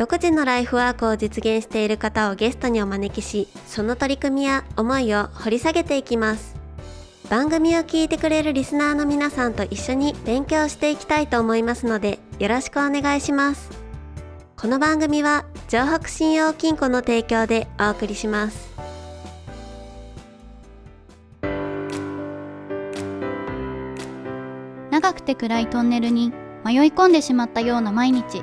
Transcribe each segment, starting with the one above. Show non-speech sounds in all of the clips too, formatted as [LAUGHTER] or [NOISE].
独自のライフワークを実現している方をゲストにお招きしその取り組みや思いを掘り下げていきます。番組を聞いてくれるリスナーの皆さんと一緒に勉強していきたいと思いますのでよろしくお願いします。この番組は城北信用金庫の提供でお送りします。長くて暗いトンネルに迷い込んでしまったような毎日。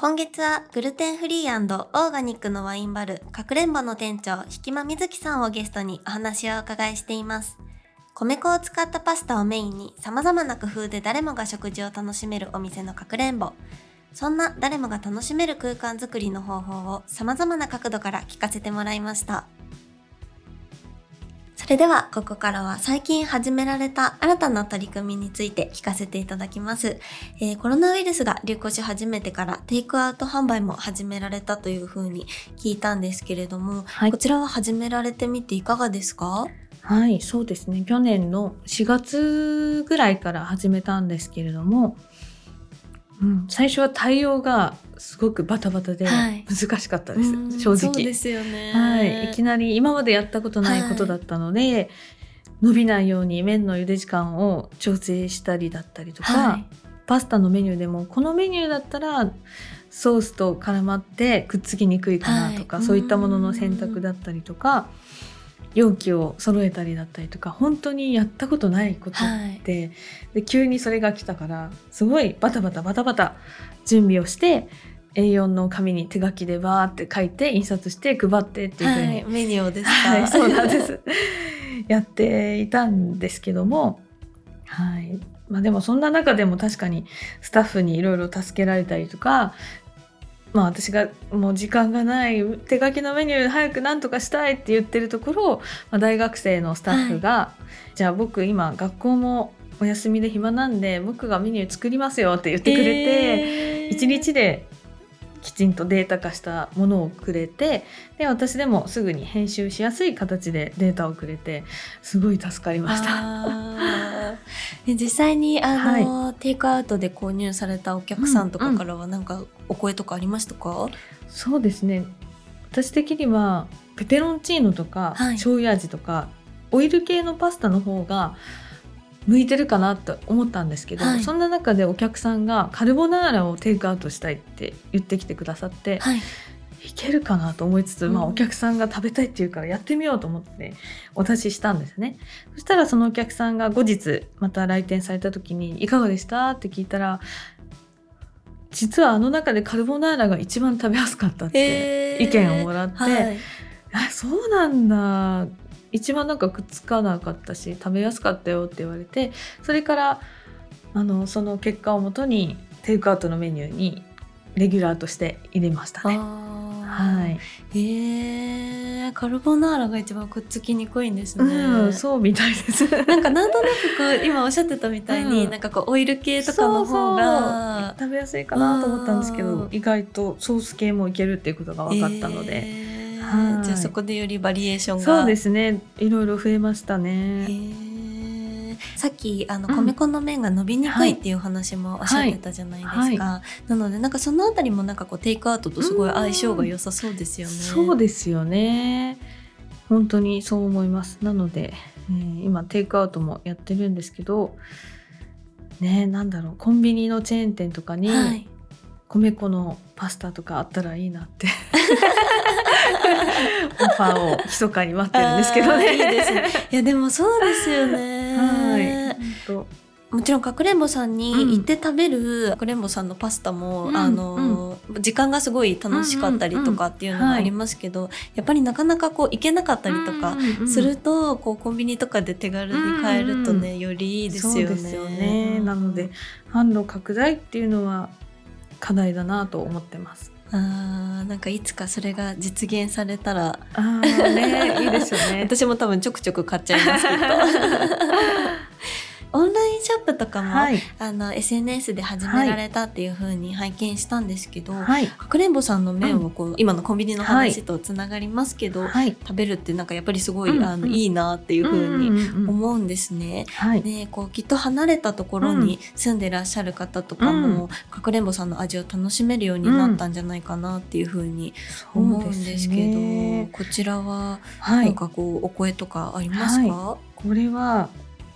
今月はグルテンフリーオーガニックのワインバルかくれんぼの店長ひきまみずきさんをゲストにお話をお伺いしています。米粉を使ったパスタをメインに様々な工夫で誰もが食事を楽しめるお店のかくれんぼ。そんな誰もが楽しめる空間づくりの方法を様々な角度から聞かせてもらいました。それではここからは最近始められた新たな取り組みについて聞かせていただきます、えーコロナウイルスが流行し始めてからテイクアウト販売も始められたというふうに聞いたんですけれども、はい。こちらは始められてみていかがですか？はい、そうですね。去年の4月ぐらいから始めたんですけれども、うん、最初は対応がすごくバタバタではい。難しかったです、うん。正直。ですよね。はい、いきなり今までやったことないことだったので、伸びないように麺の茹で時間を調整したりだったりとか、はい。パスタのメニューでもこのメニューだったらソースと絡まってくっつきにくいかなとか、はい。そういったものの選択だったりとか容器を揃えたりだったりとか本当にやったことないことって、で急にそれが来たからすごいバタバタバタバタ準備をして A4 の紙に手書きでバーって書いて印刷して配ってっていうふうに、はい、メニューですか、はい、そうなんです。[LAUGHS] やっていたんですけども、はい。まあでもそんな中でも確かにスタッフにいろいろ助けられたりとか、まあ私がもう時間がない手書きのメニュー早くなんとかしたいって言ってるところを、まあ、大学生のスタッフが、じゃあ僕今学校もお休みで暇なんで僕がメニュー作りますよって言ってくれて、えー。1日できちんとデータ化したものをくれてで私でもすぐに編集しやすい形でデータをくれてすごい助かりました。あー。え実際にあの、テイクアウトで購入されたお客さんとかからはなんかお声とかありましたか、そうですね。私的にはペペロンチーノとか、はい。醤油味とかオイル系のパスタの方が向いてるかなと思ったんですけど、はい。そんな中でお客さんがカルボナーラをテイクアウトしたいって言ってきてくださって、はい。いけるかなと思いつつ、まあ、うんお客さんが食べたいっていうからやってみようと思ってお出ししたんですね。そしたらそのお客さんが後日また来店された時に「いかがでした?」って聞いたら実はあの中でカルボナーラが一番食べやすかったってえー。意見をもらって、はい。あそうなんだ一番なんかくっつかなかったし食べやすかったよって言われてそれからあのその結果をもとにテイクアウトのメニューにレギュラーとして入れましたね。はい、えー、カルボナーラが一番くっつきにくいんですね。うん、そうみたいです。[LAUGHS] なんかなんとなくこう今おっしゃってたみたいに、うん。なんかこうオイル系とかの方が食べやすいかなと思ったんですけうん。ど意外とソース系もいけるっていうことが分かったので、えーはい。じゃあそこでよりバリエーションが。そうですね。いろいろ増えましたへね。ー。さっきあのうん。米粉の麺が伸びにくはいいっていう話もおっしゃってたじゃないですか、なのでなんかそのあたりもなんかこうテイクアウトとすごい相性が良さそうですよね。そうですよね。本当にそう思います。なので、えー今テイクアウトもやってるんですけど、ねなんだろう。コンビニのチェーン店とかに、はい米粉のパスタとかあったらいいなって [LAUGHS] オファーを密かに待ってるんですけどね。いいですね [LAUGHS] いやでもそうですよね。はい。本もちろんかくれんぼさんに行って食べるかくれんぼさんのパスタも、うんあの、時間がすごい楽しかったりとかっていうのがありますけど、やっぱりなかなかこう行けなかったりとかすると、こうコンビニとかで手軽に買えるとね、よりいいですよね。そうですよね。なので販路拡大っていうのは課題だなと思ってます。あーなんかいつかそれが実現されたらああねいいですよね。[LAUGHS] 私も多分ちょくちょく買っちゃいますけど [LAUGHS] オンラインショップとかも、はいあの SNS で始められたっていう風に拝見したんですけど、はいかくれんぼさんの麺をこう、今のコンビニの話とつながりますけど、はい。食べるってなんかやっぱりすごい、うんあのうんいいなっていう風にに思うんですね。はい。ね、こうきっと離れたところに住んでらっしゃる方とかも、かくれんぼさんの味を楽しめるようになったんじゃないかなっていう風に思うんですけど、ねこちらははい。なんかこうお声とかありますか？これは、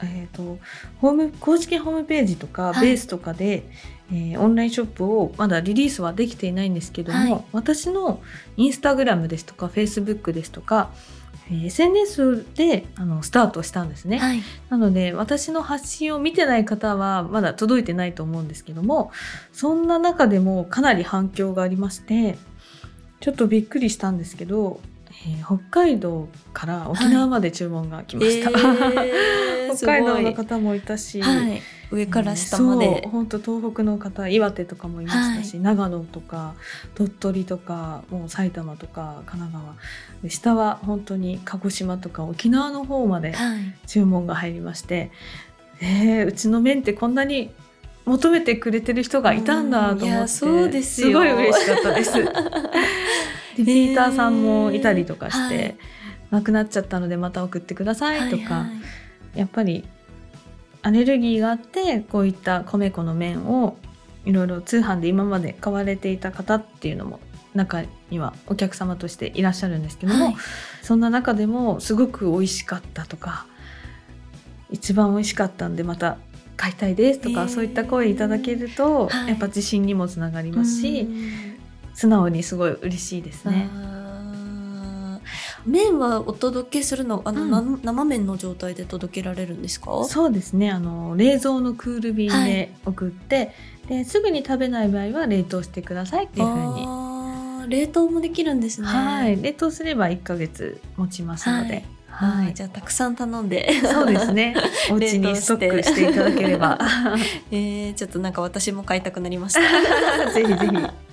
えー、とホーム公式ホームページとかはい。ベースとかで、えーオンラインショップをまだリリースはできていないんですけども、はい。私のインスタグラムですとかフェイスブックですとか、えー SNS であのスタートしたんですね。はい、なので私の発信を見てない方はまだ届いてないと思うんですけどもそんな中でもかなり反響がありましてちょっとびっくりしたんですけど、えー北海道から沖縄まで注文が来ました。えー [LAUGHS] 北海道のす方もいたし、はい、上から下まで、本当東北の方岩手とかもいましたし、長野とか鳥取とかもう埼玉とか神奈川で下は本当に鹿児島とか沖縄の方まではい、注文が入りまして、えーうちの麺ってこんなに求めてくれてる人がいたんだと思って、うんいやそうですよ。ごい嬉しかったです。[LAUGHS] リピーターさんもいたりとかして、はい。なくなっちゃったのでまた送ってくださいとか、はい。はいやっぱりアレルギーがあってこういった米粉の麺をいろいろ通販で今まで買われていた方っていうのも中にはお客様としていらっしゃるんですけども、はい。そんな中でもすごく美味しかったとか一番美味しかったんでまた買いたいですとか、へー。そういった声いただけると、はい。やっぱ自信にもつながりますし、うん素直にすごい嬉しいですね。麺はお届けするのあの、うん。な生麺の状態で届けられるんですか？そうですね。あの冷蔵のクール便はで送って、ですぐに食べない場合は冷凍してくださいっていうふうに、冷凍もできるんですね。はい、冷凍すれば1ヶ月持ちますので、ははい。いじゃあたくさん頼んで。そうですね。[LAUGHS] お家にストックしていただければ。[LAUGHS] えー、ちょっとなんか私も買いたくなりました。[LAUGHS] ぜひぜひ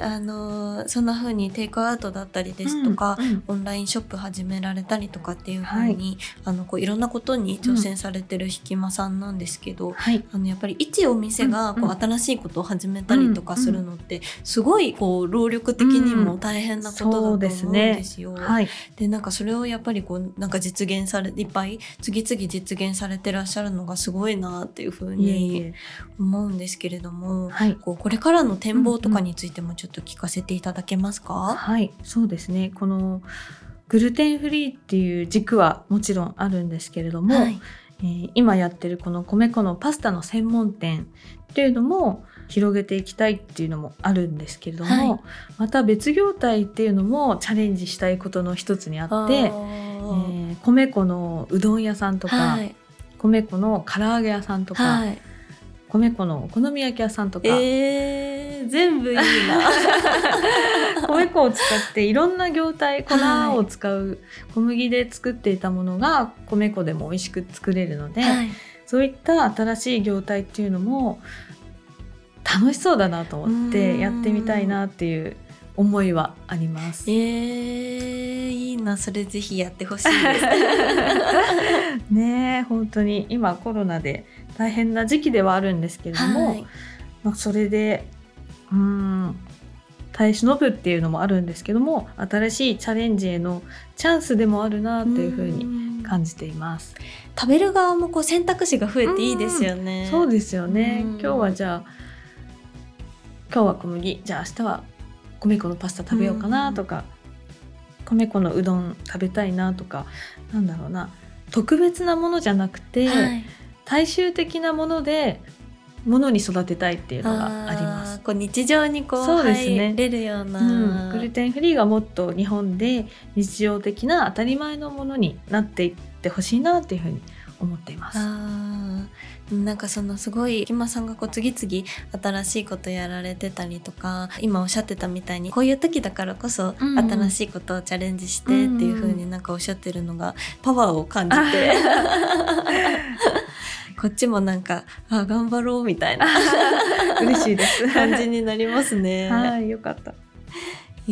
ー、あのーそんな風にテイクアウトだったりですとか、うんうん。オンラインショップ始められたりとかっていう風に、あのこういろんなことに挑戦されてるひきまさんなんですけど、はいあのやっぱり一お店がこううん。うん新しいことを始めたりとかするのってすごいこう労力的にも大変なことだと思うんですよ。はい。でなんかそれをやっぱりこうなんか実現されいっぱい次々実現されてらっしゃるのがすごいなっていう風にえ。思うんですけれども。はい。こうこれからの展望とかについてもちょっと聞かせていただけますか、はいそうですね。このグルテンフリーっていう軸はもちろんあるんですけれども、はい。えー今やってるこの米粉のパスタの専門店っていうのも広げていきたいっていうのもあるんですけれども、はい。また別業態っていうのもチャレンジしたいことの一つにあって、えー米粉のうどん屋さんとか、はい。米粉の唐揚げ屋さんとか、はい。米粉のお好み焼き屋さんとか、えー、全部いいな。[LAUGHS] 米粉を使っていろんな業態粉はいを使う小麦で作っていたものが米粉でも美味しく作れるので、はい。そういった新しい業態っていうのも楽しそうだなと思ってうん。やってみたいなっていう思いはあります。え。ー、いいなそれぜひやってほしいです。[LAUGHS] ねえ本当に今コロナで大変な時期ではあるんですけれども、はい。まあ、それでうーん。耐え忍ぶっていうのもあるんですけども新しいチャレンジへのチャンスでもあるなというふうにに感じています。食べる側もこう選択肢が増えていいですよね。そうですよね。うん。今日はじゃあ今日は小麦。じゃあ明日は米粉のパスタ食べようかなとか、米粉のうどん食べたいなとかなんだろうな。特別なものじゃなくて、はい。大衆的なものでものに育てたいっていうのがあります。ー。こう日常にこうそうですね。入れるような、うん、グルテンフリーがもっと日本で日常的な当たり前のものになっていってほしいなっていうふうに思っています。なんかそのすごい木間さんがこう次々新しいことやられてたりとか今おっしゃってたみたいにこういう時だからこそ新しいことをチャレンジしてっていう風になんかおっしゃってるのがパワーを感じて [LAUGHS] こっちもなんかあ頑張ろうみたいな [LAUGHS] 嬉しいです。感じになりますね。はい、よかった。え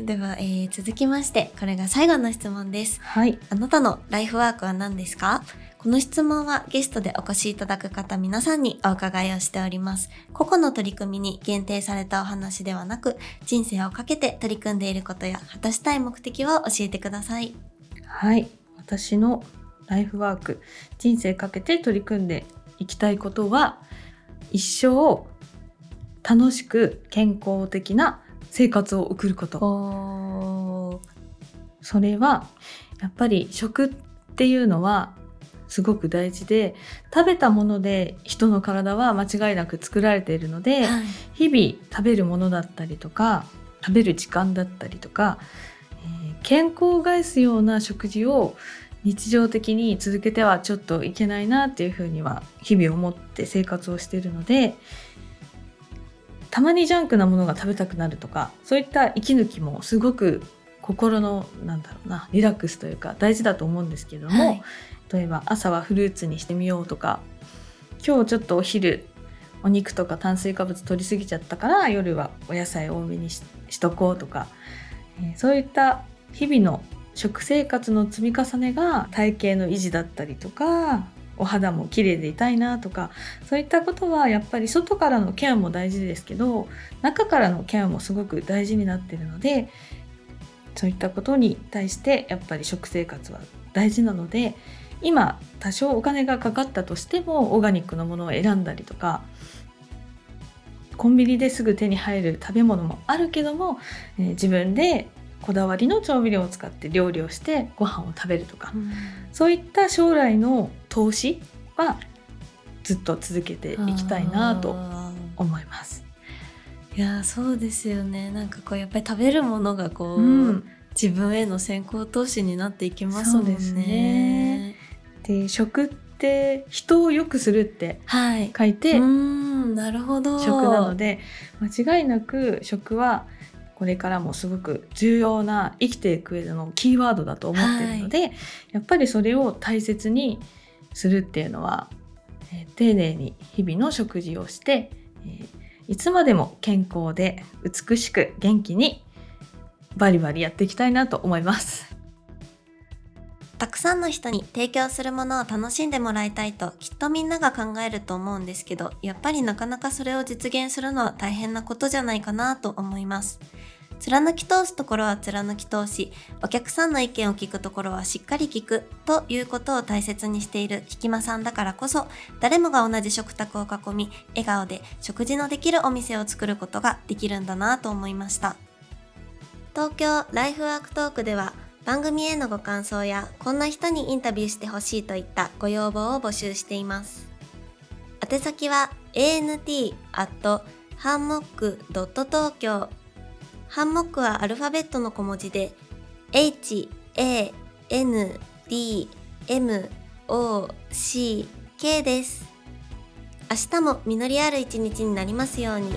ーでは、えー続きましてこれが最後の質問です。はい、あなたのライフワークは何ですか？この質問はゲストでお越しいただく方皆さんにお伺いをしております。個々の取り組みに限定されたお話ではなく、人生をかけて取り組んでいることや果たしたい目的を教えてください。はい、私のライフワーク、人生かけて取り組んでいきたいことは、一生楽しく健康的な生活を送ること。おそれはやっぱり食っていうのはすごく大事で食べたもので人の体は間違いなく作られているので、はい。日々食べるものだったりとか食べる時間だったりとか、えー健康を害すような食事を日常的に続けてはちょっといけないなっていうふうには日々思って生活をしているのでたまにジャンクなものが食べたくなるとかそういった息抜きもすごく心のなんだろうなリラックスというか大事だと思うんですけども、はい。例えば朝はフルーツにしてみようとか今日ちょっとお昼お肉とか炭水化物取りすぎちゃったから夜はお野菜多めにししとこうとか、えーそういった日々の食生活の積み重ねが体型の維持だったりとかお肌も綺麗でいたいなとかそういったことはやっぱり外からのケアも大事ですけど中からのケアもすごく大事になってるのでそういったことに対してやっぱり食生活は大事なので今多少お金がかかったとしてもオーガニックのものを選んだりとかコンビニですぐ手に入る食べ物もあるけども、えー自分でこだわりの調味料を使って料理をしてご飯を食べるとかそういった将来の投資はずっと続けていきたいなとあ思います。ーいやーそうですよねなんかこうやっぱり食べるものがこう、うん自分への先行投資になっていきますもんね。ですねで食って人を良くするってはい。書いて、うーんなるほど。食なので間違いなく食はこれからもすごく重要な生きていく上でのキーワードだと思ってるので、やっぱりそれを大切にするっていうのは、えー丁寧に日々の食事をして、えーいつまでも健康で美しく元気にバリバリやっていきたいなと思います。たくさんの人に提供するものを楽しんでもらいたいときっとみんなが考えると思うんですけどやっぱりなかなかそれを実現するのは大変なことじゃないかなと思います。貫き通すところは貫き通しお客さんの意見を聞くところはしっかり聞くということを大切にしているひきまさんだからこそ誰もが同じ食卓を囲み笑顔で食事のできるお店を作ることができるんだなと思いました。東京ライフワークトークでは番組へのご感想やこんな人にインタビューしてほしいといったご要望を募集しています。宛先は ant アットハンモックドット東京。ハンモックはアルファベットの小文字で h a n d m o c k です。明日も実りある一日になりますように。